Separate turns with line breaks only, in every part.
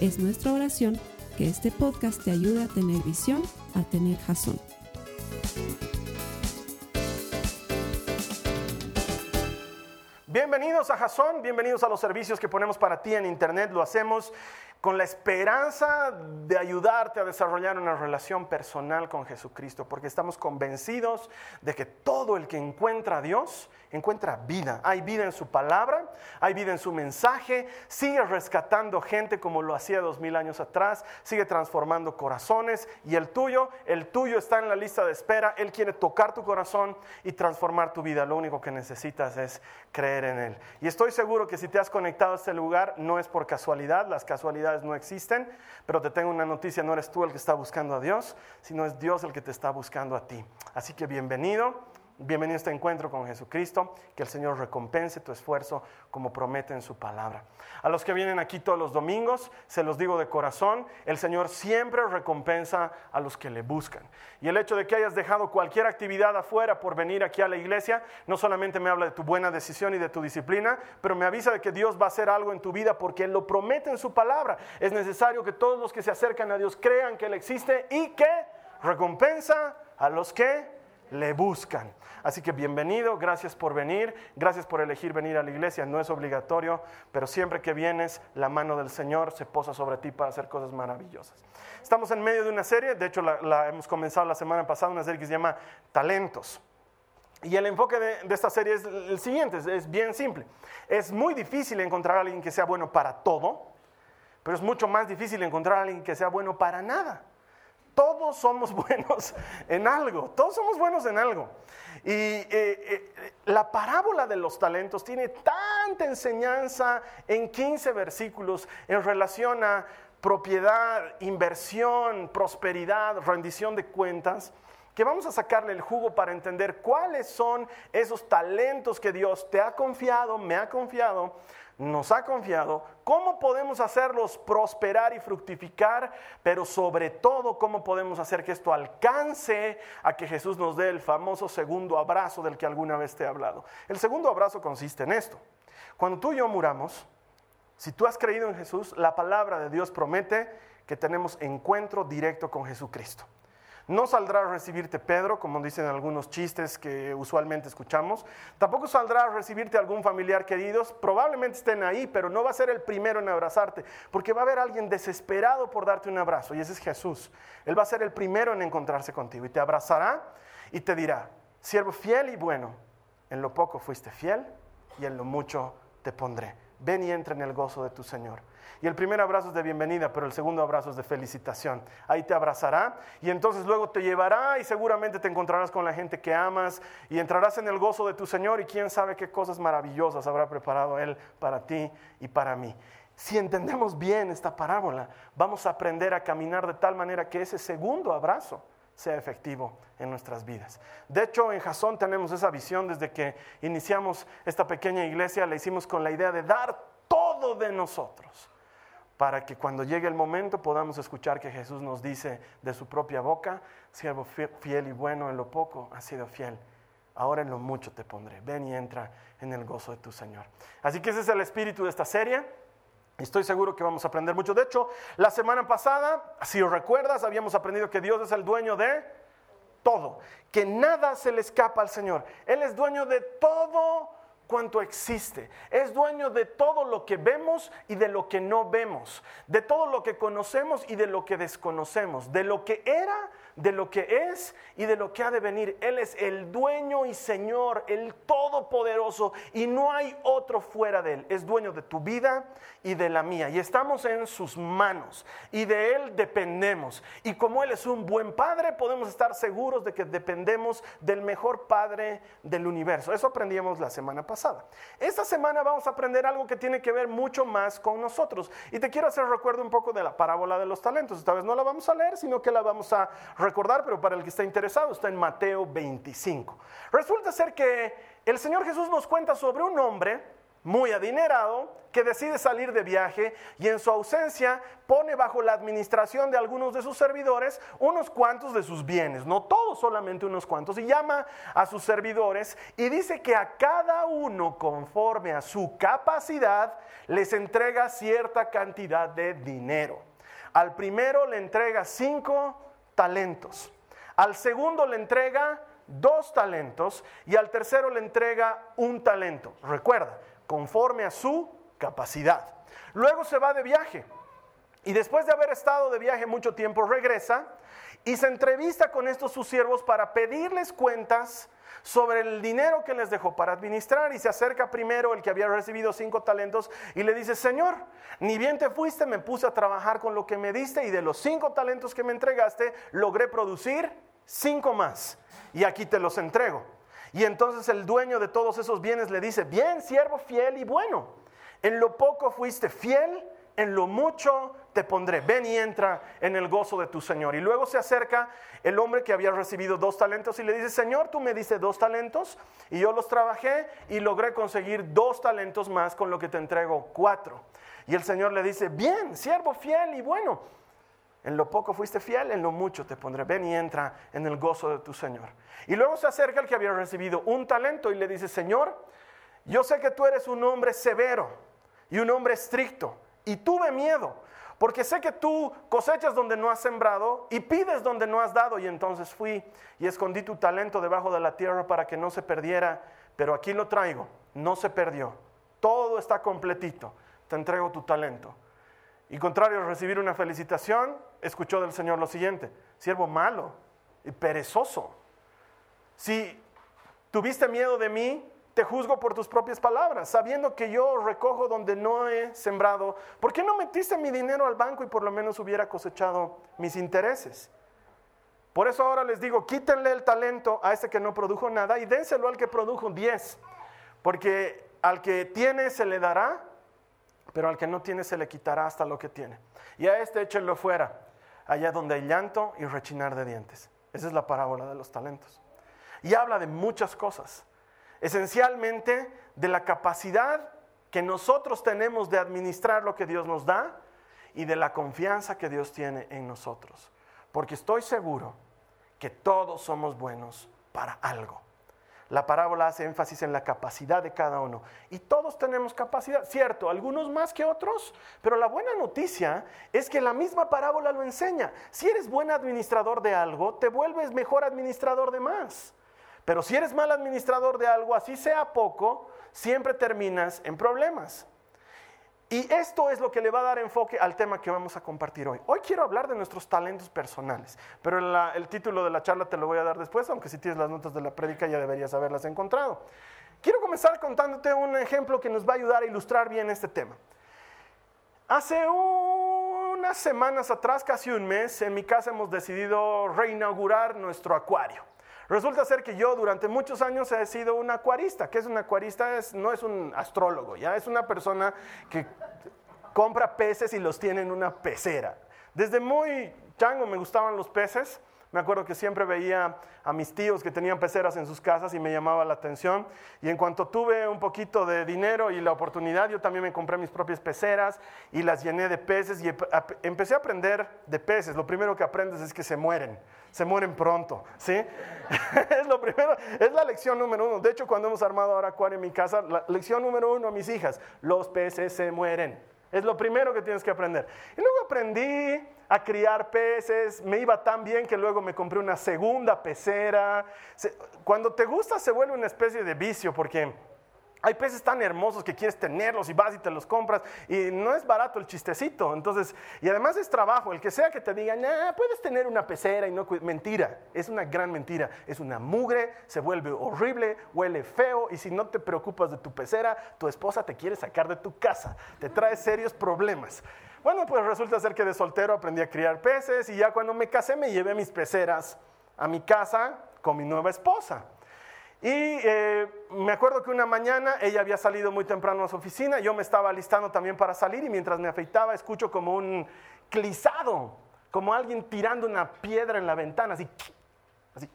Es nuestra oración que este podcast te ayude a tener visión, a tener jazón.
Bienvenidos a Jason, bienvenidos a los servicios que ponemos para ti en internet. Lo hacemos con la esperanza de ayudarte a desarrollar una relación personal con Jesucristo, porque estamos convencidos de que todo el que encuentra a Dios encuentra vida. Hay vida en su palabra, hay vida en su mensaje, sigue rescatando gente como lo hacía dos mil años atrás, sigue transformando corazones y el tuyo, el tuyo está en la lista de espera, Él quiere tocar tu corazón y transformar tu vida. Lo único que necesitas es creer en Él. Y estoy seguro que si te has conectado a este lugar no es por casualidad, las casualidades no existen, pero te tengo una noticia, no eres tú el que está buscando a Dios, sino es Dios el que te está buscando a ti. Así que bienvenido. Bienvenido a este encuentro con Jesucristo, que el Señor recompense tu esfuerzo como promete en su palabra. A los que vienen aquí todos los domingos, se los digo de corazón, el Señor siempre recompensa a los que le buscan. Y el hecho de que hayas dejado cualquier actividad afuera por venir aquí a la iglesia, no solamente me habla de tu buena decisión y de tu disciplina, pero me avisa de que Dios va a hacer algo en tu vida porque Él lo promete en su palabra. Es necesario que todos los que se acercan a Dios crean que Él existe y que recompensa a los que le buscan. Así que bienvenido, gracias por venir, gracias por elegir venir a la iglesia, no es obligatorio, pero siempre que vienes, la mano del Señor se posa sobre ti para hacer cosas maravillosas. Estamos en medio de una serie, de hecho la, hemos comenzado la semana pasada, una serie que se llama Talentos. Y el enfoque de, esta serie es el siguiente, es bien simple. Es muy difícil encontrar a alguien que sea bueno para todo, pero es mucho más difícil encontrar a alguien que sea bueno para nada. Todos somos buenos en algo, todos somos buenos en algo. Y eh, eh, la parábola de los talentos tiene tanta enseñanza en 15 versículos en relación a propiedad, inversión, prosperidad, rendición de cuentas, que vamos a sacarle el jugo para entender cuáles son esos talentos que Dios te ha confiado, me ha confiado, nos ha confiado, cómo podemos hacerlos prosperar y fructificar, pero sobre todo cómo podemos hacer que esto alcance a que Jesús nos dé el famoso segundo abrazo del que alguna vez te he hablado. El segundo abrazo consiste en esto. Cuando tú y yo muramos, si tú has creído en Jesús, la palabra de Dios promete que tenemos encuentro directo con Jesucristo. No saldrá a recibirte Pedro, como dicen algunos chistes que usualmente escuchamos. Tampoco saldrá a recibirte algún familiar querido. Probablemente estén ahí, pero no va a ser el primero en abrazarte, porque va a haber alguien desesperado por darte un abrazo, y ese es Jesús. Él va a ser el primero en encontrarse contigo y te abrazará y te dirá, siervo fiel y bueno, en lo poco fuiste fiel y en lo mucho te pondré. Ven y entra en el gozo de tu Señor. Y el primer abrazo es de bienvenida, pero el segundo abrazo es de felicitación. Ahí te abrazará y entonces luego te llevará y seguramente te encontrarás con la gente que amas y entrarás en el gozo de tu Señor y quién sabe qué cosas maravillosas habrá preparado Él para ti y para mí. Si entendemos bien esta parábola, vamos a aprender a caminar de tal manera que ese segundo abrazo sea efectivo en nuestras vidas. De hecho, en Jasón tenemos esa visión desde que iniciamos esta pequeña iglesia, la hicimos con la idea de dar todo de nosotros para que cuando llegue el momento podamos escuchar que Jesús nos dice de su propia boca, siervo fiel y bueno en lo poco, has sido fiel, ahora en lo mucho te pondré, ven y entra en el gozo de tu Señor. Así que ese es el espíritu de esta serie. Estoy seguro que vamos a aprender mucho. De hecho, la semana pasada, si os recuerdas, habíamos aprendido que Dios es el dueño de todo, que nada se le escapa al Señor. Él es dueño de todo cuanto existe. Es dueño de todo lo que vemos y de lo que no vemos, de todo lo que conocemos y de lo que desconocemos, de lo que era, de lo que es y de lo que ha de venir. Él es el dueño y Señor, el Todopoderoso, y no hay otro fuera de Él. Es dueño de tu vida y de la mía. Y estamos en sus manos y de Él dependemos. Y como Él es un buen Padre, podemos estar seguros de que dependemos del mejor Padre del universo. Eso aprendíamos la semana pasada. Esta semana vamos a aprender algo que tiene que ver mucho más con nosotros. Y te quiero hacer recuerdo un poco de la parábola de los talentos. Esta vez no la vamos a leer, sino que la vamos a recordar, pero para el que está interesado está en Mateo 25. Resulta ser que el Señor Jesús nos cuenta sobre un hombre muy adinerado que decide salir de viaje y en su ausencia pone bajo la administración de algunos de sus servidores unos cuantos de sus bienes, no todos, solamente unos cuantos, y llama a sus servidores y dice que a cada uno conforme a su capacidad les entrega cierta cantidad de dinero. Al primero le entrega cinco talentos. Al segundo le entrega dos talentos y al tercero le entrega un talento. Recuerda, conforme a su capacidad. Luego se va de viaje y después de haber estado de viaje mucho tiempo regresa y se entrevista con estos sus siervos para pedirles cuentas sobre el dinero que les dejó para administrar. Y se acerca primero el que había recibido cinco talentos y le dice, Señor, ni bien te fuiste, me puse a trabajar con lo que me diste y de los cinco talentos que me entregaste logré producir cinco más. Y aquí te los entrego. Y entonces el dueño de todos esos bienes le dice, bien, siervo fiel y bueno, en lo poco fuiste fiel, en lo mucho te pondré. Ven y entra en el gozo de tu Señor. Y luego se acerca el hombre que había recibido dos talentos y le dice, Señor, tú me diste dos talentos y yo los trabajé y logré conseguir dos talentos más con lo que te entrego cuatro. Y el Señor le dice, bien, siervo fiel y bueno, en lo poco fuiste fiel, en lo mucho te pondré. Ven y entra en el gozo de tu Señor. Y luego se acerca el que había recibido un talento y le dice, Señor, yo sé que tú eres un hombre severo y un hombre estricto. Y tuve miedo porque sé que tú cosechas donde no has sembrado y pides donde no has dado. Y entonces fui y escondí tu talento debajo de la tierra para que no se perdiera. Pero aquí lo traigo, no se perdió. Todo está completito. Te entrego tu talento. Y contrario a recibir una felicitación, escuchó del Señor lo siguiente, siervo malo y perezoso. Si tuviste miedo de mí, te juzgo por tus propias palabras, sabiendo que yo recojo donde no he sembrado. ¿Por qué no metiste mi dinero al banco y por lo menos hubiera cosechado mis intereses? Por eso ahora les digo, quítenle el talento a ese que no produjo nada y dénselo al que produjo diez. Porque al que tiene se le dará, pero al que no tiene se le quitará hasta lo que tiene. Y a este échenlo fuera, allá donde hay llanto y rechinar de dientes. Esa es la parábola de los talentos. Y habla de muchas cosas esencialmente de la capacidad que nosotros tenemos de administrar lo que Dios nos da y de la confianza que Dios tiene en nosotros. Porque estoy seguro que todos somos buenos para algo. La parábola hace énfasis en la capacidad de cada uno. Y todos tenemos capacidad, cierto, algunos más que otros, pero la buena noticia es que la misma parábola lo enseña. Si eres buen administrador de algo, te vuelves mejor administrador de más. Pero si eres mal administrador de algo, así sea poco, siempre terminas en problemas. Y esto es lo que le va a dar enfoque al tema que vamos a compartir hoy. Hoy quiero hablar de nuestros talentos personales, pero el título de la charla te lo voy a dar después, aunque si tienes las notas de la prédica ya deberías haberlas encontrado. Quiero comenzar contándote un ejemplo que nos va a ayudar a ilustrar bien este tema. Hace unas semanas atrás, casi un mes, en mi casa hemos decidido reinaugurar nuestro acuario. Resulta ser que yo durante muchos años he sido un acuarista. ¿Qué es un acuarista? No es un astrólogo, ya es una persona que compra peces y los tiene en una pecera. Desde muy chango me gustaban los peces. Me acuerdo que siempre veía a mis tíos que tenían peceras en sus casas y me llamaba la atención. Y en cuanto tuve un poquito de dinero y la oportunidad, yo también me compré mis propias peceras y las llené de peces y empecé a aprender de peces. Lo primero que aprendes es que se mueren se mueren pronto, ¿sí? es lo primero, es la lección número uno. De hecho, cuando hemos armado ahora acuario en mi casa, la lección número uno a mis hijas, los peces se mueren. Es lo primero que tienes que aprender. Y luego aprendí a criar peces, me iba tan bien que luego me compré una segunda pecera. Cuando te gusta se vuelve una especie de vicio porque Hay peces tan hermosos que quieres tenerlos y vas y te los compras y no es barato el chistecito. Entonces, y además es trabajo. El que sea que te diga, nah, puedes tener una pecera y no. Mentira, es una gran mentira. Es una mugre, se vuelve horrible, huele feo y si no te preocupas de tu pecera, tu esposa te quiere sacar de tu casa. Te trae serios problemas. Bueno, pues resulta ser que de soltero aprendí a criar peces y ya cuando me casé me llevé mis peceras a mi casa con mi nueva esposa. Y eh, me acuerdo que una mañana ella había salido muy temprano a su oficina, yo me estaba listando también para salir y mientras me afeitaba escucho como un clisado, como alguien tirando una piedra en la ventana, así, así,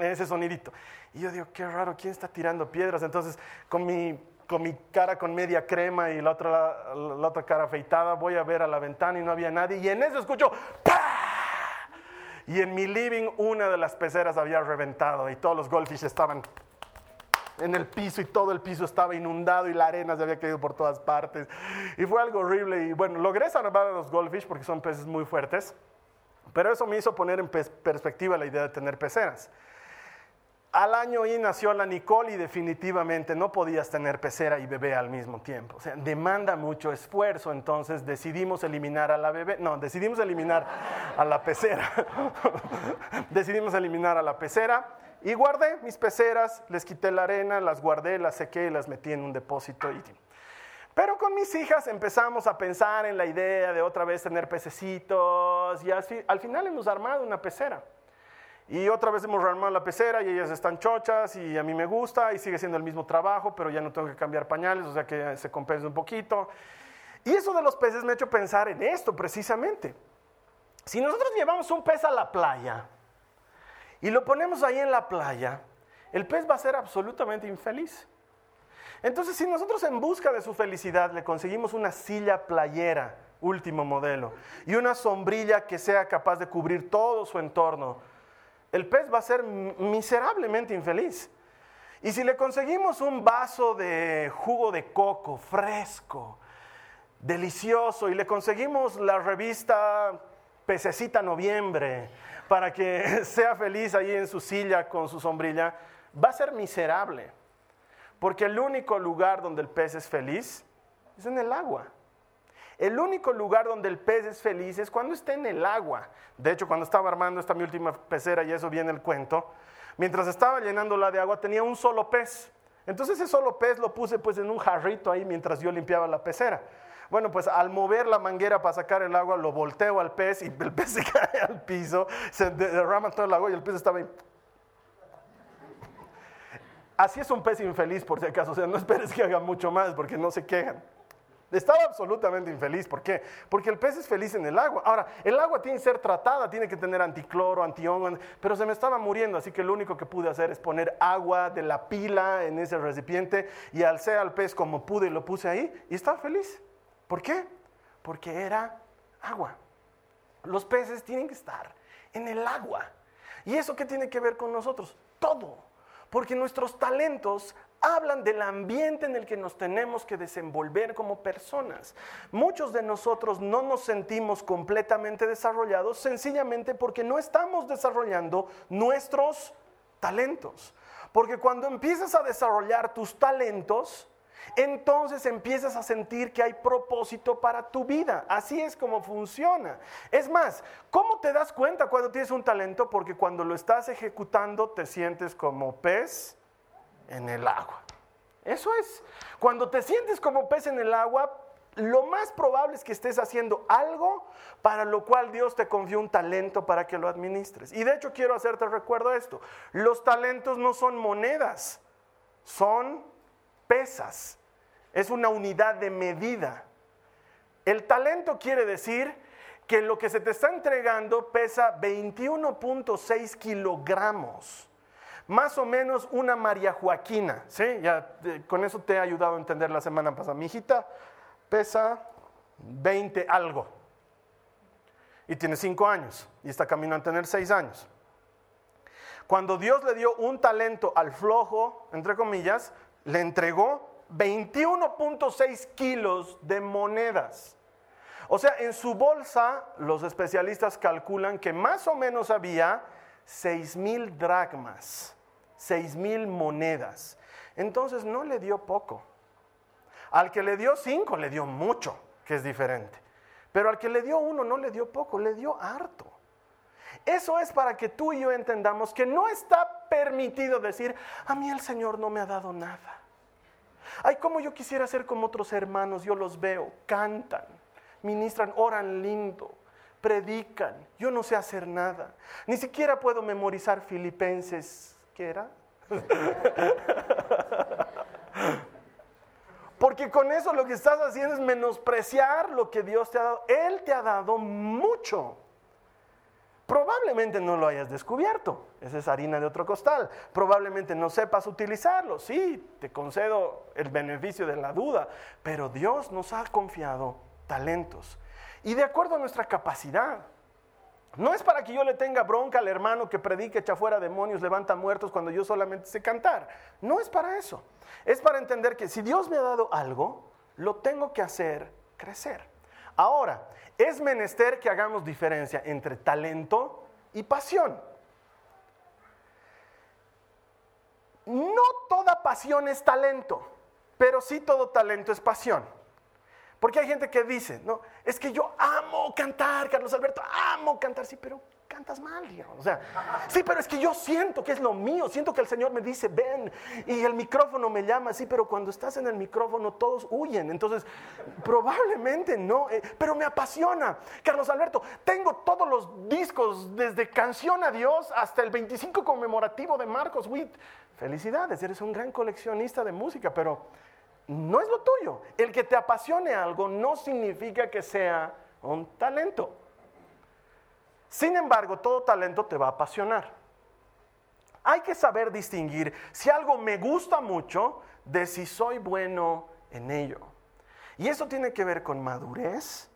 ese sonidito. Y yo digo, qué raro, ¿quién está tirando piedras? Entonces, con mi, con mi cara con media crema y la otra, la otra cara afeitada, voy a ver a la ventana y no había nadie. Y en eso escucho. Y en mi living una de las peceras había reventado y todos los goldfish estaban en el piso y todo el piso estaba inundado y la arena se había caído por todas partes. Y fue algo horrible. Y bueno, logré salvar a los goldfish porque son peces muy fuertes, pero eso me hizo poner en perspectiva la idea de tener peceras. Al año y nació la Nicole y definitivamente no podías tener pecera y bebé al mismo tiempo. O sea, demanda mucho esfuerzo, entonces decidimos eliminar a la bebé, no, decidimos eliminar a la pecera. decidimos eliminar a la pecera y guardé mis peceras, les quité la arena, las guardé, las sequé y las metí en un depósito. Pero con mis hijas empezamos a pensar en la idea de otra vez tener pececitos y al final hemos armado una pecera. Y otra vez hemos rearmado la pecera y ellas están chochas y a mí me gusta y sigue siendo el mismo trabajo, pero ya no tengo que cambiar pañales, o sea que se compensa un poquito. Y eso de los peces me ha hecho pensar en esto precisamente. Si nosotros llevamos un pez a la playa y lo ponemos ahí en la playa, el pez va a ser absolutamente infeliz. Entonces, si nosotros en busca de su felicidad le conseguimos una silla playera, último modelo, y una sombrilla que sea capaz de cubrir todo su entorno, el pez va a ser miserablemente infeliz. Y si le conseguimos un vaso de jugo de coco fresco, delicioso, y le conseguimos la revista Pececita Noviembre para que sea feliz ahí en su silla con su sombrilla, va a ser miserable. Porque el único lugar donde el pez es feliz es en el agua. El único lugar donde el pez es feliz es cuando está en el agua. De hecho, cuando estaba armando esta mi última pecera, y eso viene el cuento, mientras estaba llenándola de agua tenía un solo pez. Entonces ese solo pez lo puse pues en un jarrito ahí mientras yo limpiaba la pecera. Bueno, pues al mover la manguera para sacar el agua, lo volteo al pez y el pez se cae al piso, se derrama todo el agua y el pez estaba ahí. Así es un pez infeliz, por si acaso. O sea, no esperes que haga mucho más porque no se quejan. Estaba absolutamente infeliz. ¿Por qué? Porque el pez es feliz en el agua. Ahora, el agua tiene que ser tratada, tiene que tener anticloro, antihongo, pero se me estaba muriendo, así que lo único que pude hacer es poner agua de la pila en ese recipiente y alcé al pez como pude y lo puse ahí y estaba feliz. ¿Por qué? Porque era agua. Los peces tienen que estar en el agua. ¿Y eso qué tiene que ver con nosotros? Todo. Porque nuestros talentos hablan del ambiente en el que nos tenemos que desenvolver como personas. Muchos de nosotros no nos sentimos completamente desarrollados sencillamente porque no estamos desarrollando nuestros talentos. Porque cuando empiezas a desarrollar tus talentos, entonces empiezas a sentir que hay propósito para tu vida. Así es como funciona. Es más, ¿cómo te das cuenta cuando tienes un talento? Porque cuando lo estás ejecutando te sientes como pez en el agua. Eso es. Cuando te sientes como pez en el agua, lo más probable es que estés haciendo algo para lo cual Dios te confió un talento para que lo administres. Y de hecho quiero hacerte recuerdo esto. Los talentos no son monedas, son pesas. Es una unidad de medida. El talento quiere decir que lo que se te está entregando pesa 21.6 kilogramos más o menos una María Joaquina, ¿sí? Ya con eso te he ayudado a entender la semana pasada. Mi hijita pesa 20 algo y tiene 5 años y está caminando a tener 6 años. Cuando Dios le dio un talento al flojo, entre comillas, le entregó 21.6 kilos de monedas. O sea, en su bolsa los especialistas calculan que más o menos había 6 mil dracmas seis mil monedas. Entonces no le dio poco. Al que le dio cinco le dio mucho, que es diferente. Pero al que le dio uno no le dio poco, le dio harto. Eso es para que tú y yo entendamos que no está permitido decir, a mí el Señor no me ha dado nada. Ay, como yo quisiera ser como otros hermanos, yo los veo, cantan, ministran, oran lindo, predican. Yo no sé hacer nada. Ni siquiera puedo memorizar Filipenses, ¿qué era? Porque con eso lo que estás haciendo es menospreciar lo que Dios te ha dado. Él te ha dado mucho. Probablemente no lo hayas descubierto. Esa es harina de otro costal. Probablemente no sepas utilizarlo. Sí, te concedo el beneficio de la duda. Pero Dios nos ha confiado talentos. Y de acuerdo a nuestra capacidad. No es para que yo le tenga bronca al hermano que predique, echa fuera demonios, levanta muertos cuando yo solamente sé cantar. No es para eso. Es para entender que si Dios me ha dado algo, lo tengo que hacer crecer. Ahora, es menester que hagamos diferencia entre talento y pasión. No toda pasión es talento, pero sí todo talento es pasión. Porque hay gente que dice, no, es que yo amo cantar, Carlos Alberto, amo cantar, sí, pero cantas mal, digamos. O sea, sí, pero es que yo siento que es lo mío, siento que el Señor me dice, ven, y el micrófono me llama, sí, pero cuando estás en el micrófono todos huyen. Entonces, probablemente no, eh, pero me apasiona. Carlos Alberto, tengo todos los discos, desde Canción a Dios hasta el 25 conmemorativo de Marcos Witt. Felicidades, eres un gran coleccionista de música, pero no es lo tuyo. El que te apasione algo no significa que sea un talento. Sin embargo, todo talento te va a apasionar. Hay que saber distinguir si algo me gusta mucho de si soy bueno en ello. Y eso tiene que ver con madurez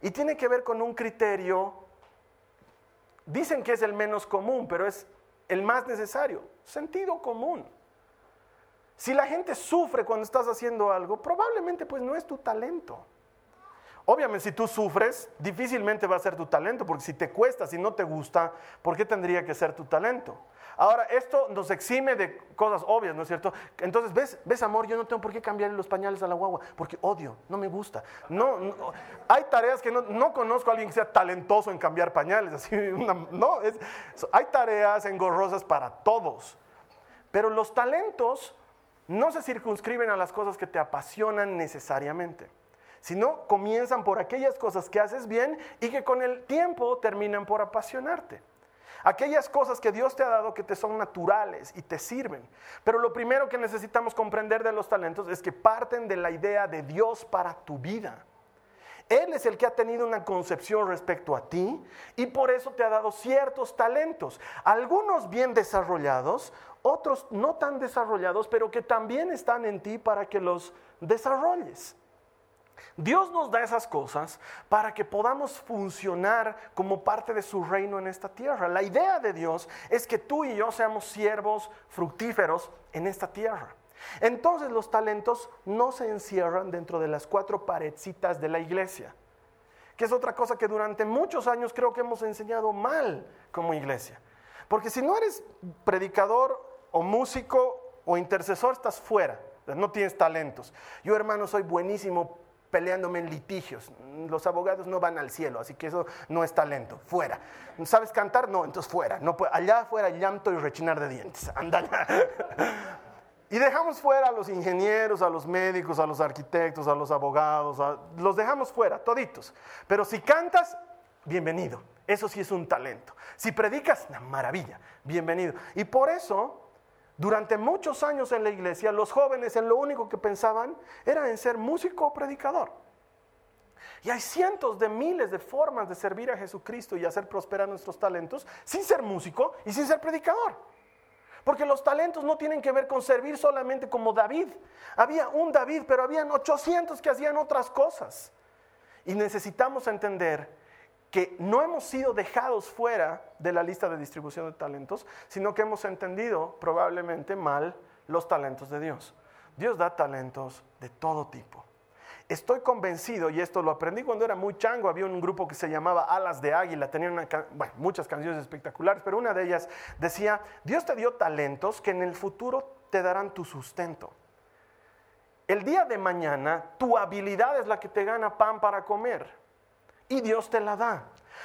y tiene que ver con un criterio, dicen que es el menos común, pero es el más necesario, sentido común. Si la gente sufre cuando estás haciendo algo, probablemente pues no es tu talento. Obviamente si tú sufres, difícilmente va a ser tu talento, porque si te cuesta, si no te gusta, ¿por qué tendría que ser tu talento? Ahora, esto nos exime de cosas obvias, ¿no es cierto? Entonces, ¿ves, ves amor? Yo no tengo por qué cambiarle los pañales a la guagua, porque odio, no me gusta. No, hay tareas que no, conozco a alguien que sea talentoso en cambiar pañales, así, no, hay tareas engorrosas para todos. Pero los talentos no se circunscriben a las cosas que te apasionan necesariamente, sino comienzan por aquellas cosas que haces bien y que con el tiempo terminan por apasionarte. Aquellas cosas que Dios te ha dado que te son naturales y te sirven. Pero lo primero que necesitamos comprender de los talentos es que parten de la idea de Dios para tu vida. Él es el que ha tenido una concepción respecto a ti y por eso te ha dado ciertos talentos, algunos bien desarrollados, otros no tan desarrollados, pero que también están en ti para que los desarrolles. Dios nos da esas cosas para que podamos funcionar como parte de su reino en esta tierra. La idea de Dios es que tú y yo seamos siervos fructíferos en esta tierra. Entonces los talentos no se encierran dentro de las cuatro paredcitas de la iglesia, que es otra cosa que durante muchos años creo que hemos enseñado mal como iglesia. Porque si no eres predicador o músico o intercesor, estás fuera, no tienes talentos. Yo, hermano, soy buenísimo peleándome en litigios. Los abogados no van al cielo, así que eso no es talento. Fuera. ¿Sabes cantar? No, entonces fuera. Allá fuera llanto y rechinar de dientes. Anda Y dejamos fuera a los ingenieros, a los médicos, a los arquitectos, a los abogados, los dejamos fuera, toditos. Pero si cantas, bienvenido. Eso sí es un talento. Si predicas, una maravilla, bienvenido. Y por eso durante muchos años en la iglesia, los jóvenes en lo único que pensaban era en ser músico o predicador. Y hay cientos de miles de formas de servir a Jesucristo y hacer prosperar nuestros talentos sin ser músico y sin ser predicador. Porque los talentos no tienen que ver con servir solamente como David. Había un David, pero habían 800 que hacían otras cosas. Y necesitamos entender que no hemos sido dejados fuera de la lista de distribución de talentos, sino que hemos entendido probablemente mal los talentos de Dios. Dios da talentos de todo tipo. Estoy convencido, y esto lo aprendí cuando era muy chango, había un grupo que se llamaba Alas de Águila, tenían muchas canciones espectaculares, pero una de ellas decía, Dios te dio talentos que en el futuro te darán tu sustento. El día de mañana tu habilidad es la que te gana pan para comer y Dios te la da.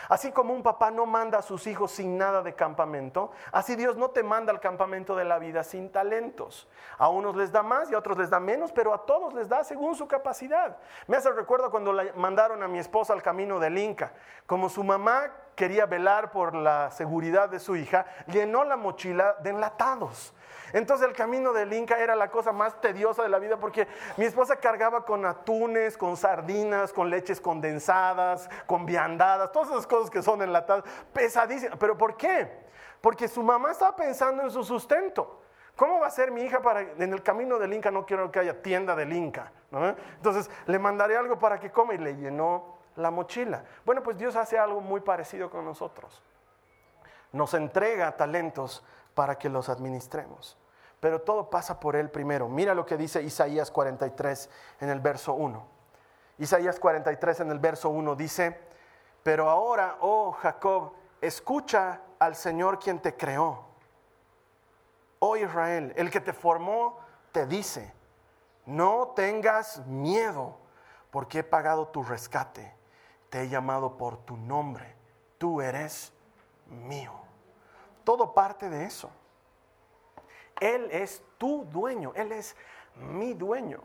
Así como un papá no manda a sus hijos sin nada de campamento, así Dios no te manda al campamento de la vida sin talentos. A unos les da más y a otros les da menos, pero a todos les da según su capacidad. Me hace recuerdo cuando la mandaron a mi esposa al camino del Inca. Como su mamá quería velar por la seguridad de su hija, llenó la mochila de enlatados. Entonces el camino del Inca era la cosa más tediosa de la vida porque mi esposa cargaba con atunes, con sardinas, con leches condensadas, con viandadas, todas esas cosas que son enlatadas, pesadísimas. ¿Pero por qué? Porque su mamá estaba pensando en su sustento. ¿Cómo va a ser mi hija para en el camino del Inca? No quiero que haya tienda del Inca. Entonces le mandaré algo para que coma y le llenó la mochila. Bueno, pues Dios hace algo muy parecido con nosotros. Nos entrega talentos para que los administremos pero todo pasa por Él primero. Mira lo que dice Isaías 43 en el verso 1. Isaías 43 en el verso 1 dice, pero ahora, oh Jacob, escucha al Señor quien te creó. Oh Israel, el que te formó, te dice, no tengas miedo, porque he pagado tu rescate, te he llamado por tu nombre, tú eres mío. Todo parte de eso. Él es tu dueño, Él es mi dueño.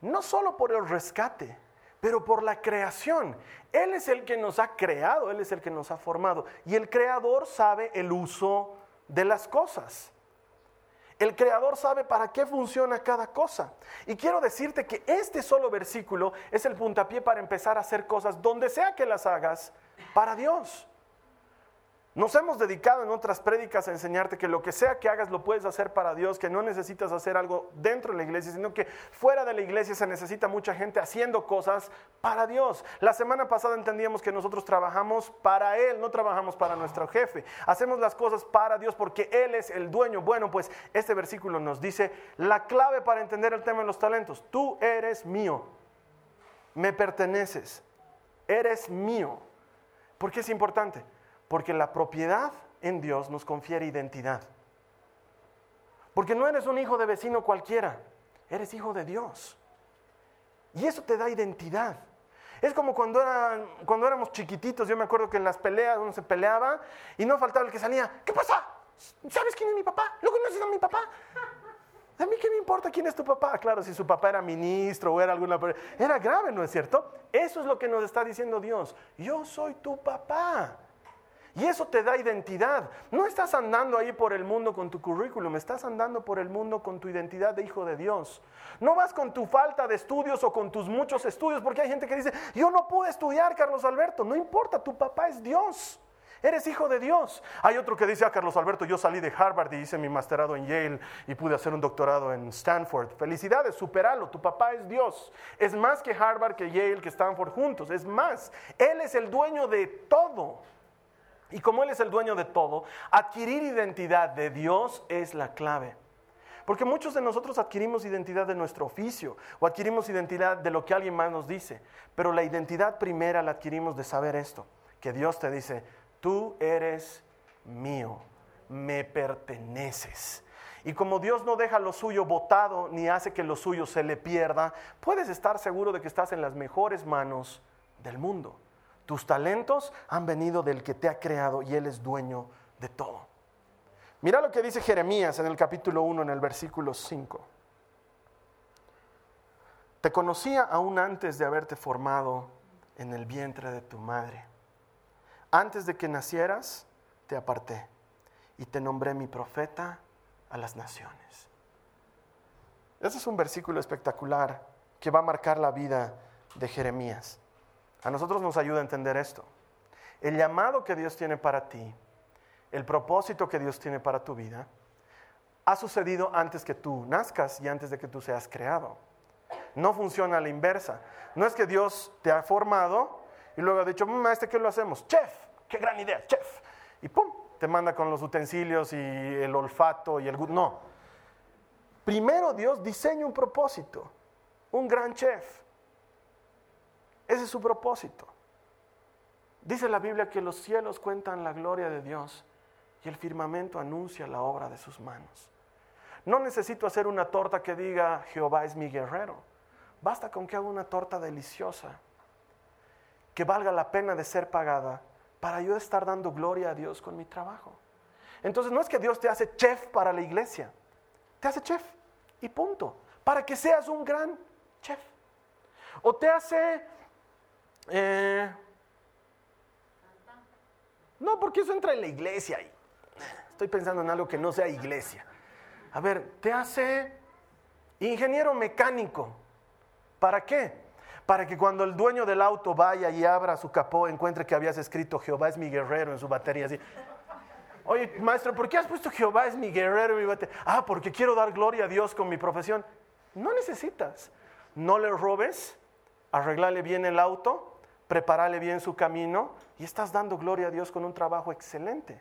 No solo por el rescate, pero por la creación. Él es el que nos ha creado, Él es el que nos ha formado. Y el creador sabe el uso de las cosas. El creador sabe para qué funciona cada cosa. Y quiero decirte que este solo versículo es el puntapié para empezar a hacer cosas donde sea que las hagas para Dios. Nos hemos dedicado en otras prédicas a enseñarte que lo que sea que hagas lo puedes hacer para Dios, que no necesitas hacer algo dentro de la iglesia, sino que fuera de la iglesia se necesita mucha gente haciendo cosas para Dios. La semana pasada entendíamos que nosotros trabajamos para Él, no trabajamos para nuestro jefe. Hacemos las cosas para Dios porque Él es el dueño. Bueno, pues este versículo nos dice la clave para entender el tema de los talentos. Tú eres mío, me perteneces, eres mío. ¿Por qué es importante? Porque la propiedad en Dios nos confiere identidad. Porque no eres un hijo de vecino cualquiera, eres hijo de Dios. Y eso te da identidad. Es como cuando, cuando éramos chiquititos, yo me acuerdo que en las peleas uno se peleaba y no faltaba el que salía, ¿qué pasa? ¿Sabes quién es mi papá? ¿Lo conoces a mi papá? ¿A mí qué me importa quién es tu papá? Claro, si su papá era ministro o era alguna... Era grave, ¿no es cierto? Eso es lo que nos está diciendo Dios. Yo soy tu papá. Y eso te da identidad. No estás andando ahí por el mundo con tu currículum, estás andando por el mundo con tu identidad de hijo de Dios. No vas con tu falta de estudios o con tus muchos estudios, porque hay gente que dice, yo no pude estudiar, Carlos Alberto. No importa, tu papá es Dios. Eres hijo de Dios. Hay otro que dice ah, Carlos Alberto, yo salí de Harvard y hice mi masterado en Yale y pude hacer un doctorado en Stanford. Felicidades, superalo, tu papá es Dios. Es más que Harvard, que Yale, que Stanford juntos. Es más, Él es el dueño de todo. Y como Él es el dueño de todo, adquirir identidad de Dios es la clave. Porque muchos de nosotros adquirimos identidad de nuestro oficio o adquirimos identidad de lo que alguien más nos dice. Pero la identidad primera la adquirimos de saber esto, que Dios te dice, tú eres mío, me perteneces. Y como Dios no deja lo suyo botado ni hace que lo suyo se le pierda, puedes estar seguro de que estás en las mejores manos del mundo. Tus talentos han venido del que te ha creado y Él es dueño de todo. Mira lo que dice Jeremías en el capítulo 1, en el versículo 5. Te conocía aún antes de haberte formado en el vientre de tu madre. Antes de que nacieras, te aparté y te nombré mi profeta a las naciones. Ese es un versículo espectacular que va a marcar la vida de Jeremías. A nosotros nos ayuda a entender esto. El llamado que Dios tiene para ti, el propósito que Dios tiene para tu vida, ha sucedido antes que tú nazcas y antes de que tú seas creado. No funciona a la inversa. No es que Dios te ha formado y luego ha dicho, maestro, ¿qué lo hacemos? Chef, qué gran idea, chef. Y pum, te manda con los utensilios y el olfato y el... No. Primero Dios diseña un propósito, un gran chef Ese es su propósito. Dice la Biblia que los cielos cuentan la gloria de Dios y el firmamento anuncia la obra de sus manos. No necesito hacer una torta que diga Jehová es mi guerrero. Basta con que haga una torta deliciosa, que valga la pena de ser pagada, para yo estar dando gloria a Dios con mi trabajo. Entonces no es que Dios te hace chef para la iglesia, te hace chef y punto, para que seas un gran chef. O te hace... Eh, no, porque eso entra en la iglesia. Estoy pensando en algo que no sea iglesia. A ver, te hace ingeniero mecánico. ¿Para qué? Para que cuando el dueño del auto vaya y abra su capó, encuentre que habías escrito Jehová es mi guerrero en su batería. Así. Oye, maestro, ¿por qué has puesto Jehová es mi guerrero en mi batería? Ah, porque quiero dar gloria a Dios con mi profesión. No necesitas. No le robes, arreglale bien el auto, preparale bien su camino y estás dando gloria a Dios con un trabajo excelente.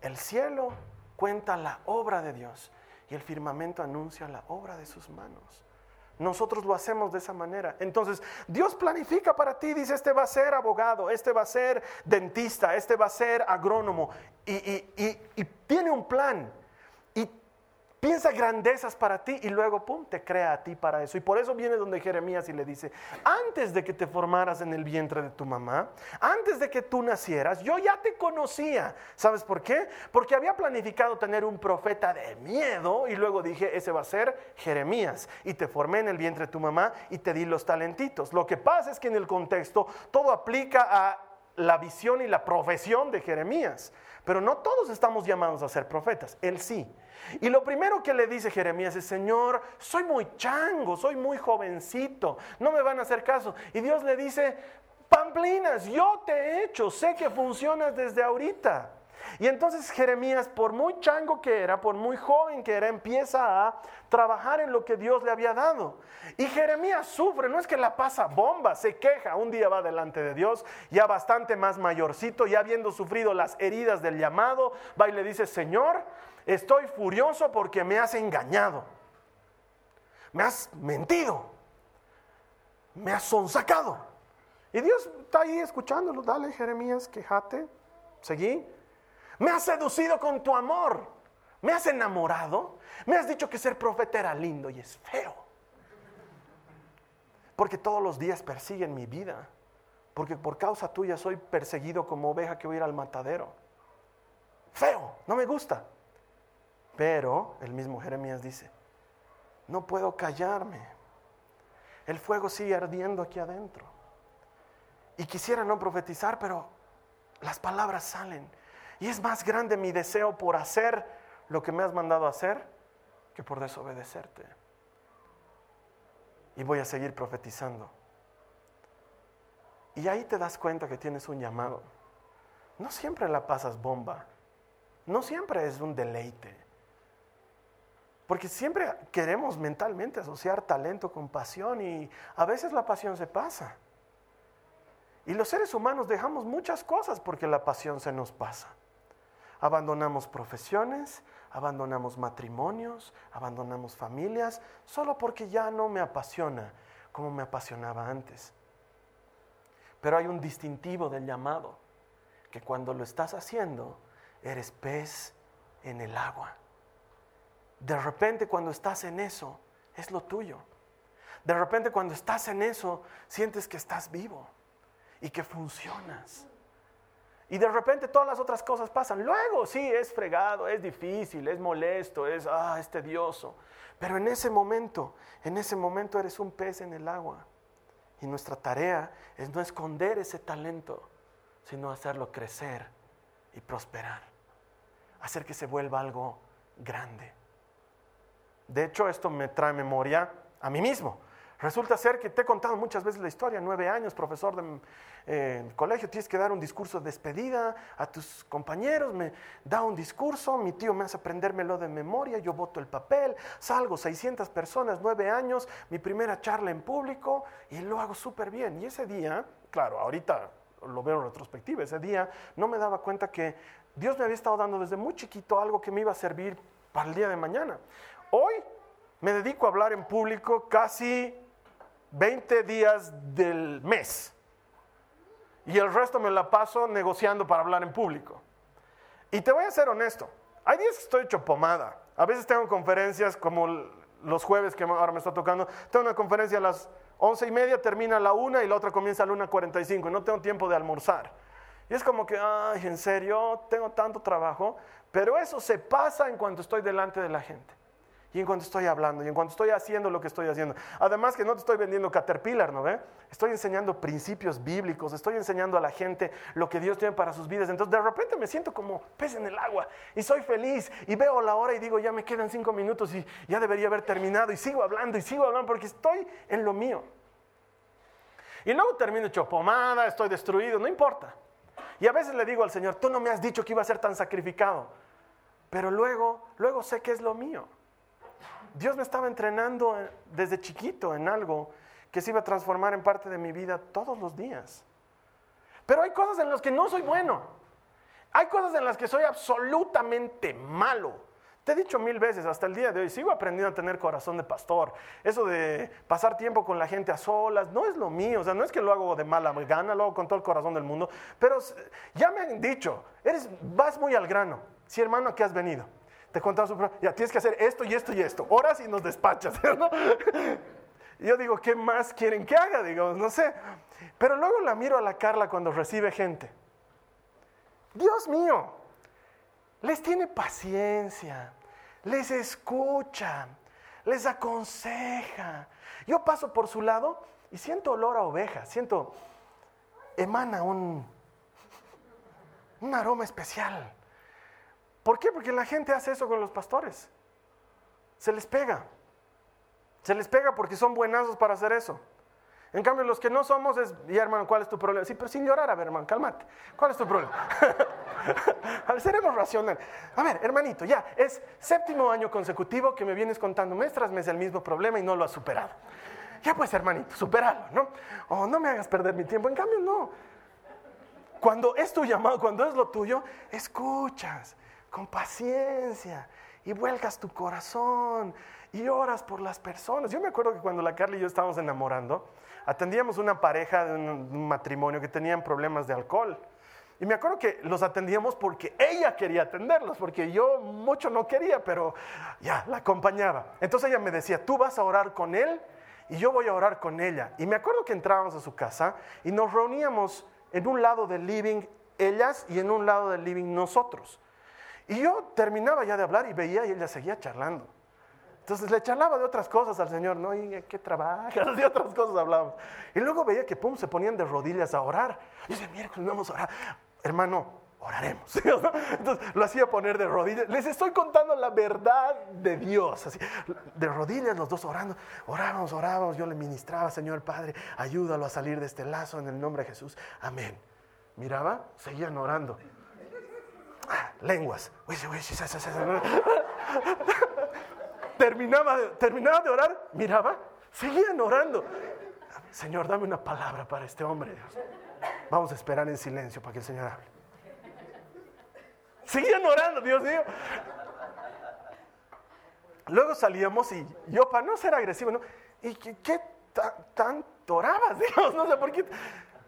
El cielo cuenta la obra de Dios y el firmamento anuncia la obra de sus manos. Nosotros lo hacemos de esa manera. Entonces, Dios planifica para ti, dice, este va a ser abogado, este va a ser dentista, este va a ser agrónomo, y, y tiene un plan. Piensa grandezas para ti y luego, pum, te crea a ti para eso. Y por eso viene donde Jeremías y le dice, antes de que te formaras en el vientre de tu mamá, antes de que tú nacieras, yo ya te conocía. ¿Sabes por qué? Porque había planificado tener un profeta de miedo y luego dije, ese va a ser Jeremías. Y te formé en el vientre de tu mamá y te di los talentitos. Lo que pasa es que en el contexto todo aplica a la visión y la profesión de Jeremías. Pero no todos estamos llamados a ser profetas, él sí. Y lo primero que le dice Jeremías es, Señor, soy muy chango, soy muy jovencito, no me van a hacer caso. Y Dios le dice, Pamplinas, yo te he hecho, sé que funcionas desde ahorita. Y entonces Jeremías, por muy chango que era, por muy joven que era, empieza a trabajar en lo que Dios le había dado. Y Jeremías sufre, no es que la pasa bomba, se queja, un día va delante de Dios, ya bastante más mayorcito, ya habiendo sufrido las heridas del llamado, va y le dice, Señor, estoy furioso porque me has engañado, me has mentido, me has sonsacado. Y Dios está ahí escuchándolo, dale Jeremías, quejate, seguí. Me has seducido con tu amor. Me has enamorado. Me has dicho que ser profeta era lindo y es feo. Porque todos los días persiguen mi vida. Porque por causa tuya soy perseguido como oveja que voy a ir al matadero. Feo, no me gusta. Pero el mismo Jeremías dice, no puedo callarme. El fuego sigue ardiendo aquí adentro. Y quisiera no profetizar, pero las palabras salen. Y es más grande mi deseo por hacer lo que me has mandado hacer que por desobedecerte. Y voy a seguir profetizando. Y ahí te das cuenta que tienes un llamado. No siempre la pasas bomba. No siempre es un deleite. Porque siempre queremos mentalmente asociar talento con pasión y a veces la pasión se pasa. Y los seres humanos dejamos muchas cosas porque la pasión se nos pasa. Abandonamos profesiones, abandonamos matrimonios, abandonamos familias, solo porque ya no me apasiona como me apasionaba antes. Pero hay un distintivo del llamado, que cuando lo estás haciendo, eres pez en el agua. De repente cuando estás en eso, es lo tuyo. De repente cuando estás en eso, sientes que estás vivo y que funcionas. Y de repente todas las otras cosas pasan. Luego sí, es fregado, es difícil, es molesto, es, ah, es tedioso. Pero en ese momento, en ese momento eres un pez en el agua. Y nuestra tarea es no esconder ese talento, sino hacerlo crecer y prosperar. Hacer que se vuelva algo grande. De hecho, esto me trae memoria a mí mismo. Resulta ser que te he contado muchas veces la historia, nueve años, profesor de eh, colegio, tienes que dar un discurso de despedida a tus compañeros, me da un discurso, mi tío me hace aprendérmelo de memoria, yo voto el papel, salgo 600 personas, nueve años, mi primera charla en público y lo hago súper bien. Y ese día, claro, ahorita lo veo en retrospectiva, ese día no me daba cuenta que Dios me había estado dando desde muy chiquito algo que me iba a servir para el día de mañana. Hoy me dedico a hablar en público casi 20 días del mes. Y el resto me la paso negociando para hablar en público. Y te voy a ser honesto, hay días que estoy hecho pomada. A veces tengo conferencias como los jueves que ahora me está tocando. Tengo una conferencia a las once y media, termina a la una y la otra comienza a la una cuarenta y cinco. No tengo tiempo de almorzar. Y es como que, ay, en serio, tengo tanto trabajo. Pero eso se pasa en cuanto estoy delante de la gente y en cuanto estoy hablando y en cuanto estoy haciendo lo que estoy haciendo. Además que no te estoy vendiendo Caterpillar, ¿no ve? Estoy enseñando principios bíblicos, estoy enseñando a la gente lo que Dios tiene para sus vidas. Entonces de repente me siento como pez en el agua y soy feliz y veo la hora y digo, ya me quedan cinco minutos y ya debería haber terminado y sigo hablando y sigo hablando porque estoy en lo mío. Y luego termino hecho pomada, estoy destruido, no importa. Y a veces le digo al Señor, tú no me has dicho que iba a ser tan sacrificado, pero luego, luego sé que es lo mío. Dios me estaba entrenando desde chiquito en algo que se iba a transformar en parte de mi vida todos los días. Pero hay cosas en las que no soy bueno. Hay cosas en las que soy absolutamente malo. Te he dicho mil veces, hasta el día de hoy, sigo aprendiendo a tener corazón de pastor. Eso de pasar tiempo con la gente a solas, no es lo mío. O sea, no es que lo hago de mala gana, lo hago con todo el corazón del mundo. Pero ya me han dicho, eres, vas muy al grano. Sí, hermano, ¿a qué has venido? Te contamos su ya tienes que hacer esto y esto y esto. Horas y nos despachas. Y yo digo, ¿qué más quieren que haga? Digamos, no sé. Pero luego la miro a la Carla cuando recibe gente. Dios mío, les tiene paciencia, les escucha, les aconseja. Yo paso por su lado y siento olor a oveja, siento, emana un, un aroma especial. ¿Por qué? Porque la gente hace eso con los pastores. Se les pega. Se les pega porque son buenazos para hacer eso. En cambio, los que no somos es, y hermano, ¿cuál es tu problema? Sí, pero sin llorar, a ver, hermano, cálmate. ¿Cuál es tu problema? a ver, seremos racionales. A ver, hermanito, ya, es séptimo año consecutivo que me vienes contando mes tras mes el mismo problema y no lo has superado. Ya pues, hermanito, superalo, ¿no? O no me hagas perder mi tiempo. En cambio, no. Cuando es tu llamado, cuando es lo tuyo, escuchas con paciencia y vuelcas tu corazón y oras por las personas. Yo me acuerdo que cuando la Carla y yo estábamos enamorando, atendíamos una pareja de un, matrimonio que tenían problemas de alcohol. Y me acuerdo que los atendíamos porque ella quería atenderlos, porque yo mucho no quería, pero ya, la acompañaba. Entonces ella me decía, tú vas a orar con él y yo voy a orar con ella. Y me acuerdo que entrábamos a su casa y nos reuníamos en un lado del living ellas y en un lado del living nosotros. Y yo terminaba ya de hablar y veía y ella seguía charlando. Entonces le charlaba de otras cosas al Señor, ¿no? ¿Y qué trabajas? De otras cosas hablábamos. Y luego veía que, pum, se ponían de rodillas a orar. Y dice, miércoles vamos a orar. Hermano, oraremos. Entonces lo hacía poner de rodillas. Les estoy contando la verdad de Dios. Así, de rodillas los dos orando. Orábamos, orábamos. Yo le ministraba, Señor Padre, ayúdalo a salir de este lazo en el nombre de Jesús. Amén. Miraba, seguían orando lenguas. Terminaba, terminaba de orar, miraba, seguían orando. Señor, dame una palabra para este hombre. Vamos a esperar en silencio para que el Señor hable. Seguían orando, Dios mío. Luego salíamos y yo, para no ser agresivo. ¿Y qué, tanto orabas, Dios? No sé por qué.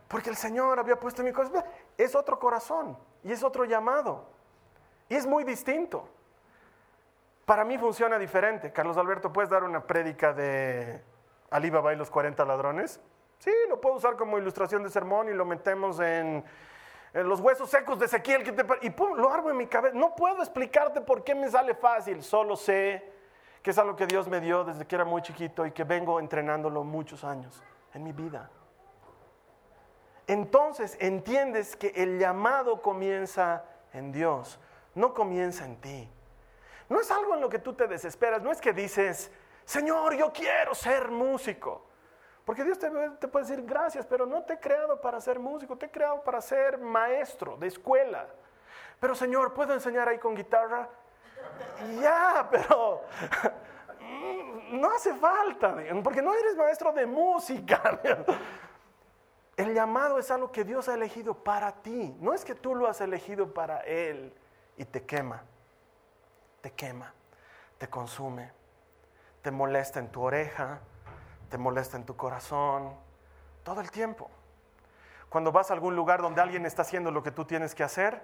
Porque el Señor había puesto en mi corazón. Es otro corazón y es otro llamado. Y es muy distinto. Para mí funciona diferente. Carlos Alberto, ¿puedes dar una prédica de Alibaba y los 40 ladrones? Sí, lo puedo usar como ilustración de sermón y lo metemos en, los huesos secos de Ezequiel. Y pum, lo armo en mi cabeza. No puedo explicarte por qué me sale fácil. Solo sé que es algo que Dios me dio desde que era muy chiquito y que vengo entrenándolo muchos años en mi vida. Entonces entiendes que el llamado comienza en Dios no comienza en ti. No es algo en lo que tú te desesperas, no es que dices, Señor, yo quiero ser músico. Porque Dios te, puede decir gracias, pero no te he creado para ser músico, te he creado para ser maestro de escuela. Pero Señor, ¿puedo enseñar ahí con guitarra? Ya, pero no hace falta, porque no eres maestro de música. El llamado es algo que Dios ha elegido para ti, no es que tú lo has elegido para Él y te quema, te quema, te consume, te molesta en tu oreja, te molesta en tu corazón, todo el tiempo. Cuando vas a algún lugar donde alguien está haciendo lo que tú tienes que hacer,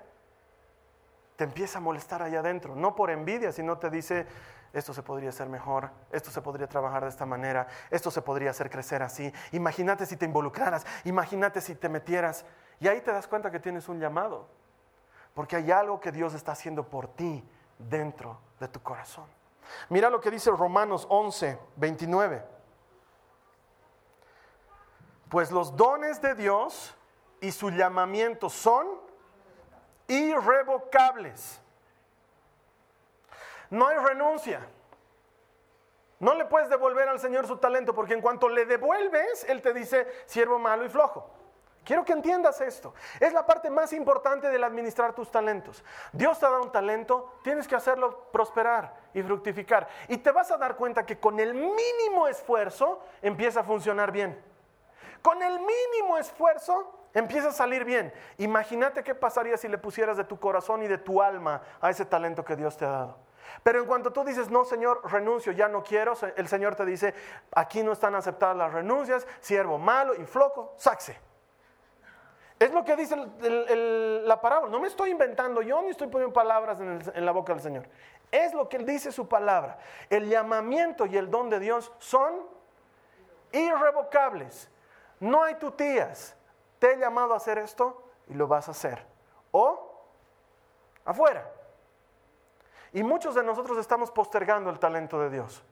te empieza a molestar allá adentro, no por envidia, sino te dice, esto se podría hacer mejor, esto se podría trabajar de esta manera, esto se podría hacer crecer así. Imagínate si te involucraras, imagínate si te metieras. Y ahí te das cuenta que tienes un llamado, porque hay algo que Dios está haciendo por ti dentro de tu corazón. Mira lo que dice Romanos 11, 29. Pues los dones de Dios y su llamamiento son irrevocables. No hay renuncia. No le puedes devolver al Señor su talento porque en cuanto le devuelves, Él te dice, siervo malo y flojo. Quiero que entiendas esto. Es la parte más importante del administrar tus talentos. Dios te da un talento, tienes que hacerlo prosperar y fructificar. Y te vas a dar cuenta que con el mínimo esfuerzo empieza a funcionar bien. Con el mínimo esfuerzo empieza a salir bien. Imagínate qué pasaría si le pusieras de tu corazón y de tu alma a ese talento que Dios te ha dado. Pero en cuanto tú dices, no, Señor, renuncio, ya no quiero, el Señor te dice, aquí no están aceptadas las renuncias, siervo malo y floco, saxe. Es lo que dice la parábola. No me estoy inventando yo ni estoy poniendo palabras en, la boca del Señor. Es lo que Él dice su palabra. El llamamiento y el don de Dios son irrevocables. No hay tutías. Te he llamado a hacer esto y lo vas a hacer. O afuera. Y muchos de nosotros estamos postergando el talento de Dios.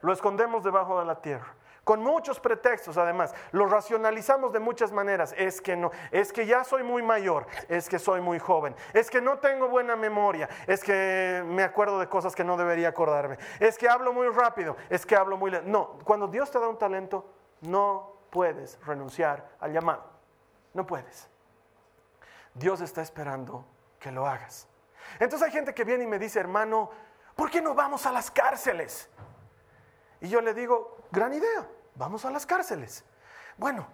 Lo escondemos debajo de la tierra. Con muchos pretextos, además. Lo racionalizamos de muchas maneras. Es que no, es que ya soy muy mayor, es que soy muy joven, es que no tengo buena memoria, es que me acuerdo de cosas que no debería acordarme, es que hablo muy rápido, es que hablo muy lento. No, cuando Dios te da un talento, no puedes renunciar al llamado. No puedes. Dios está esperando que lo hagas. Entonces hay gente que viene y me dice, hermano, ¿por qué no vamos a las cárceles? Y yo le digo, gran idea, vamos a las cárceles. Bueno,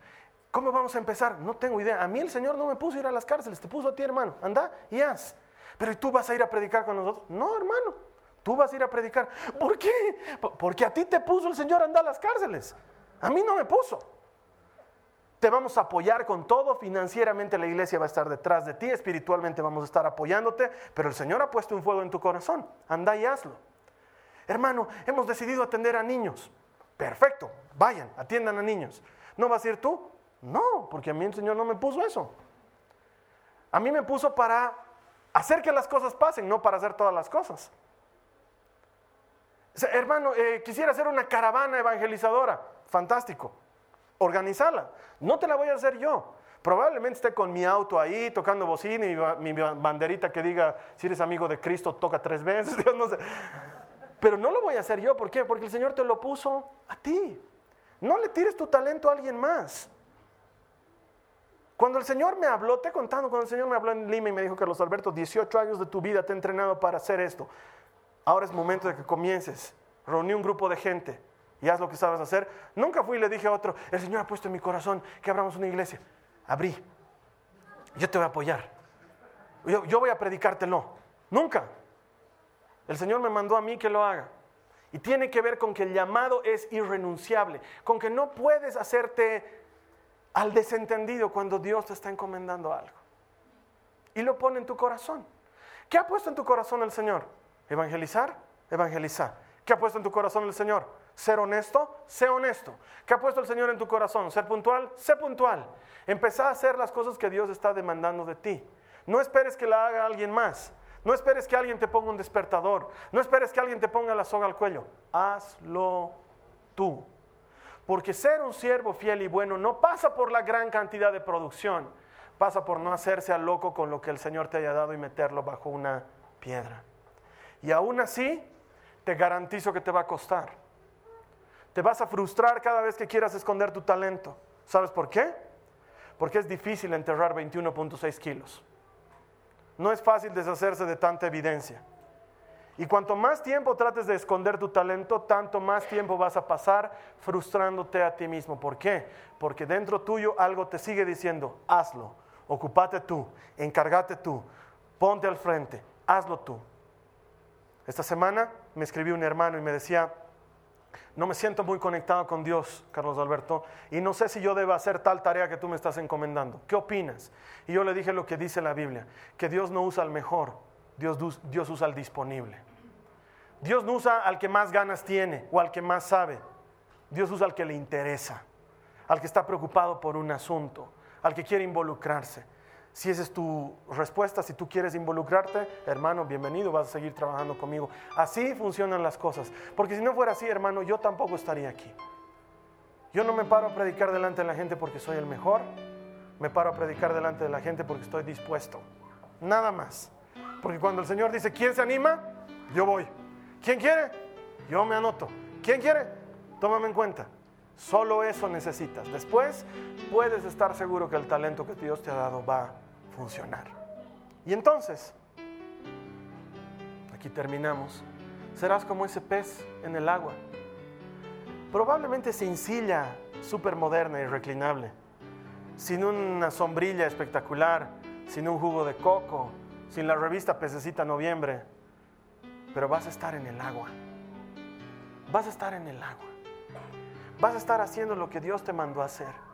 ¿cómo vamos a empezar? No tengo idea. A mí el Señor no me puso a ir a las cárceles, te puso a ti, hermano. Anda y haz. Pero tú vas a ir a predicar con nosotros? No, hermano, tú vas a ir a predicar. ¿Por qué? Porque a ti te puso el Señor a andar a las cárceles. A mí no me puso. Te vamos a apoyar con todo, financieramente la iglesia va a estar detrás de ti, espiritualmente vamos a estar apoyándote, pero el Señor ha puesto un fuego en tu corazón, anda y hazlo. Hermano, hemos decidido atender a niños. Perfecto, vayan, atiendan a niños. ¿No vas a ir tú? No, porque a mí el Señor no me puso eso. A mí me puso para hacer que las cosas pasen, no para hacer todas las cosas. hermano, eh, quisiera hacer una caravana evangelizadora. Fantástico organizarla. No te la voy a hacer yo. Probablemente esté con mi auto ahí tocando bocina y mi banderita que diga, si eres amigo de Cristo, toca tres veces. no. Pero no lo voy a hacer yo. ¿Por qué? Porque el Señor te lo puso a ti. No le tires tu talento a alguien más. Cuando el Señor me habló, te contando, cuando el Señor me habló en Lima y me dijo, Carlos Alberto, 18 años de tu vida te he entrenado para hacer esto. Ahora es momento de que comiences. Reuní un grupo de gente y haz lo que sabes hacer. Nunca fui y le dije a otro, el Señor ha puesto en mi corazón que abramos una iglesia. Abrí. Yo te voy a apoyar. Yo, yo voy a predicártelo. Nunca. El Señor me mandó a mí que lo haga. Y tiene que ver con que el llamado es irrenunciable, con que no puedes hacerte al desentendido cuando Dios te está encomendando algo. Y lo pone en tu corazón. ¿Qué ha puesto en tu corazón el Señor? ¿Evangelizar? Evangelizar. ¿Qué ha puesto en tu corazón el Señor? Ser honesto, sé honesto. ¿Qué ha puesto el Señor en tu corazón? Ser puntual, sé puntual. Empezá a hacer las cosas que Dios está demandando de ti. No esperes que la haga alguien más. No esperes que alguien te ponga un despertador. No esperes que alguien te ponga la soga al cuello. Hazlo tú. Porque ser un siervo fiel y bueno no pasa por la gran cantidad de producción. Pasa por no hacerse al loco con lo que el Señor te haya dado y meterlo bajo una piedra. Y aún así, te garantizo que te va a costar. Te vas a frustrar cada vez que quieras esconder tu talento. ¿Sabes por qué? Porque es difícil enterrar 21.6 kilos. No es fácil deshacerse de tanta evidencia. Y cuanto más tiempo trates de esconder tu talento, tanto más tiempo vas a pasar frustrándote a ti mismo. ¿Por qué? Porque dentro tuyo algo te sigue diciendo, hazlo, ocúpate tú, encárgate tú, ponte al frente, hazlo tú. Esta semana me escribió un hermano y me decía, no me siento muy conectado con Dios, Carlos Alberto, y no sé si yo debo hacer tal tarea que tú me estás encomendando. ¿Qué opinas? Y yo le dije lo que dice la Biblia, que Dios no usa al mejor, Dios, Dios usa al disponible. Dios no usa al que más ganas tiene o al que más sabe. Dios usa al que le interesa, al que está preocupado por un asunto, al que quiere involucrarse. Si esa es tu respuesta, si tú quieres involucrarte, hermano, bienvenido, vas a seguir trabajando conmigo. Así funcionan las cosas. Porque si no fuera así, hermano, yo tampoco estaría aquí. Yo no me paro a predicar delante de la gente porque soy el mejor. Me paro a predicar delante de la gente porque estoy dispuesto. Nada más. Porque cuando el Señor dice, ¿quién se anima? Yo voy. ¿Quién quiere? Yo me anoto. ¿Quién quiere? Tómame en cuenta. Solo eso necesitas. Después puedes estar seguro que el talento que Dios te ha dado va funcionar. Y entonces, aquí terminamos, serás como ese pez en el agua. Probablemente sencilla, súper moderna y reclinable, sin una sombrilla espectacular, sin un jugo de coco, sin la revista Pececita Noviembre, pero vas a estar en el agua. Vas a estar en el agua. Vas a estar haciendo lo que Dios te mandó hacer.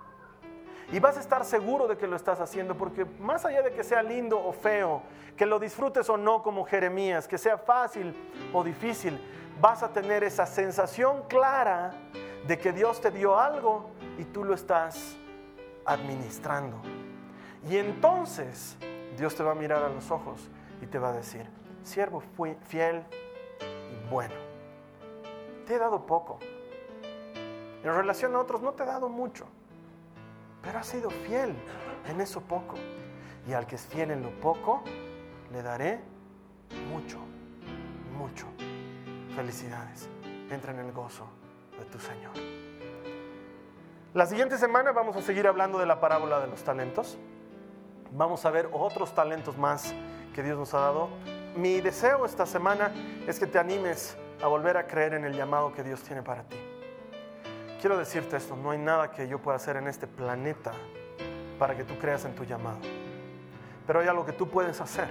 Y vas a estar seguro de que lo estás haciendo, porque más allá de que sea lindo o feo, que lo disfrutes o no como Jeremías, que sea fácil o difícil, vas a tener esa sensación clara de que Dios te dio algo y tú lo estás administrando. Y entonces Dios te va a mirar a los ojos y te va a decir, siervo fiel y bueno, te he dado poco. En relación a otros no te he dado mucho pero has sido fiel en eso poco. Y al que es fiel en lo poco, le daré mucho, mucho. Felicidades. Entra en el gozo de tu Señor. La siguiente semana vamos a seguir hablando de la parábola de los talentos. Vamos a ver otros talentos más que Dios nos ha dado. Mi deseo esta semana es que te animes a volver a creer en el llamado que Dios tiene para ti. Quiero decirte esto, no hay nada que yo pueda hacer en este planeta para que tú creas en tu llamado. Pero hay algo que tú puedes hacer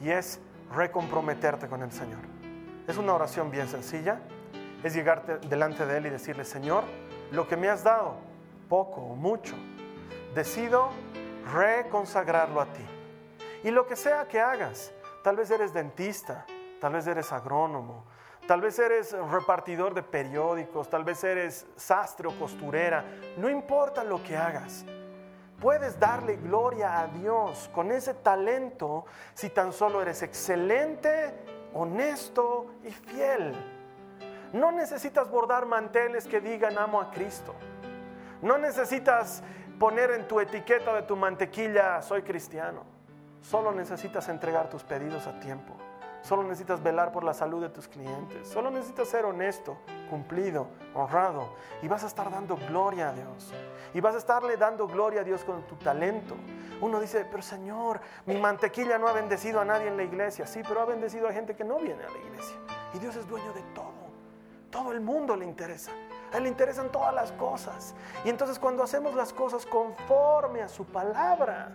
y es recomprometerte con el Señor. Es una oración bien sencilla, es llegarte delante de Él y decirle, Señor, lo que me has dado, poco o mucho, decido reconsagrarlo a ti. Y lo que sea que hagas, tal vez eres dentista, tal vez eres agrónomo, Tal vez eres repartidor de periódicos, tal vez eres sastre o costurera, no importa lo que hagas. Puedes darle gloria a Dios con ese talento si tan solo eres excelente, honesto y fiel. No necesitas bordar manteles que digan amo a Cristo. No necesitas poner en tu etiqueta de tu mantequilla soy cristiano. Solo necesitas entregar tus pedidos a tiempo. Solo necesitas velar por la salud de tus clientes. Solo necesitas ser honesto, cumplido, honrado. Y vas a estar dando gloria a Dios. Y vas a estarle dando gloria a Dios con tu talento. Uno dice, pero Señor, mi mantequilla no ha bendecido a nadie en la iglesia. Sí, pero ha bendecido a gente que no viene a la iglesia. Y Dios es dueño de todo. Todo el mundo le interesa. A Él le interesan todas las cosas. Y entonces cuando hacemos las cosas conforme a su palabra,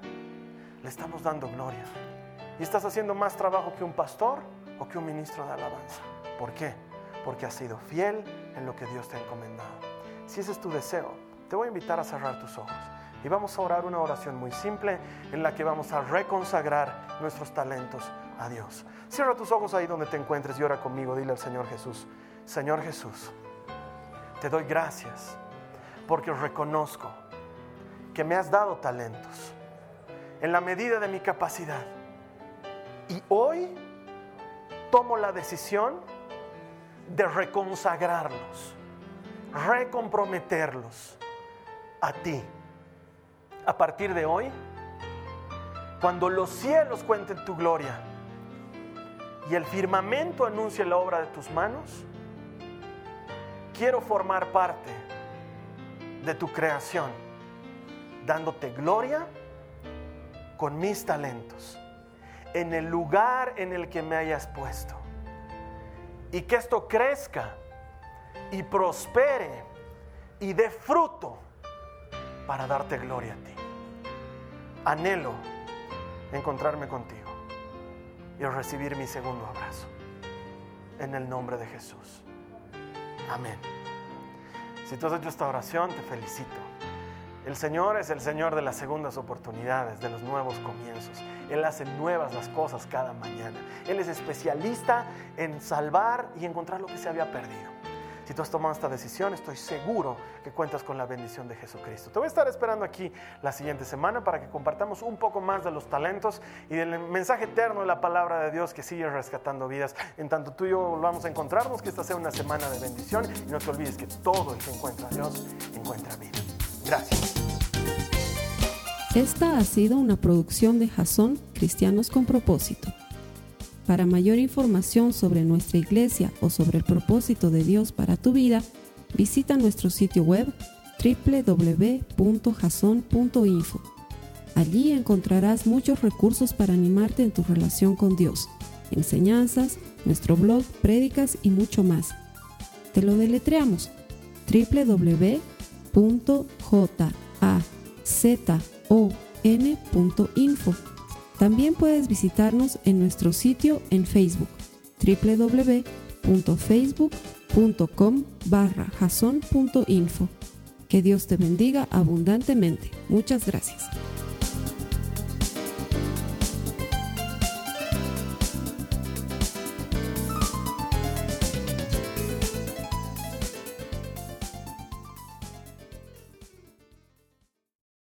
le estamos dando gloria y estás haciendo más trabajo que un pastor o que un ministro de alabanza. ¿Por qué? Porque has sido fiel en lo que Dios te ha encomendado. Si ese es tu deseo, te voy a invitar a cerrar tus ojos y vamos a orar una oración muy simple en la que vamos a reconsagrar nuestros talentos a Dios. Cierra tus ojos ahí donde te encuentres y ora conmigo. Dile al Señor Jesús, Señor Jesús, te doy gracias porque reconozco que me has dado talentos en la medida de mi capacidad y hoy tomo la decisión de reconsagrarlos, recomprometerlos a ti. A partir de hoy, cuando los cielos cuenten tu gloria y el firmamento anuncie la obra de tus manos, quiero formar parte de tu creación, dándote gloria con mis talentos en el lugar en el que me hayas puesto. Y que esto crezca y prospere y dé fruto para darte gloria a ti. Anhelo encontrarme contigo y recibir mi segundo abrazo. En el nombre de Jesús. Amén. Si tú has hecho esta oración, te felicito. El Señor es el Señor de las segundas oportunidades, de los nuevos comienzos. Él hace nuevas las cosas cada mañana. Él es especialista en salvar y encontrar lo que se había perdido. Si tú has tomado esta decisión, estoy seguro que cuentas con la bendición de Jesucristo. Te voy a estar esperando aquí la siguiente semana para que compartamos un poco más de los talentos y del mensaje eterno de la palabra de Dios que sigue rescatando vidas. En tanto tú y yo vamos a encontrarnos, que esta sea una semana de bendición y no te olvides que todo el que encuentra a Dios encuentra vida. Gracias.
Esta ha sido una producción de Jason Cristianos con propósito. Para mayor información sobre nuestra iglesia o sobre el propósito de Dios para tu vida, visita nuestro sitio web www.jason.info. Allí encontrarás muchos recursos para animarte en tu relación con Dios, enseñanzas, nuestro blog, prédicas y mucho más. Te lo deletreamos www.jazon.info también puedes visitarnos en nuestro sitio en Facebook www.facebook.com barra Que Dios te bendiga abundantemente. Muchas gracias.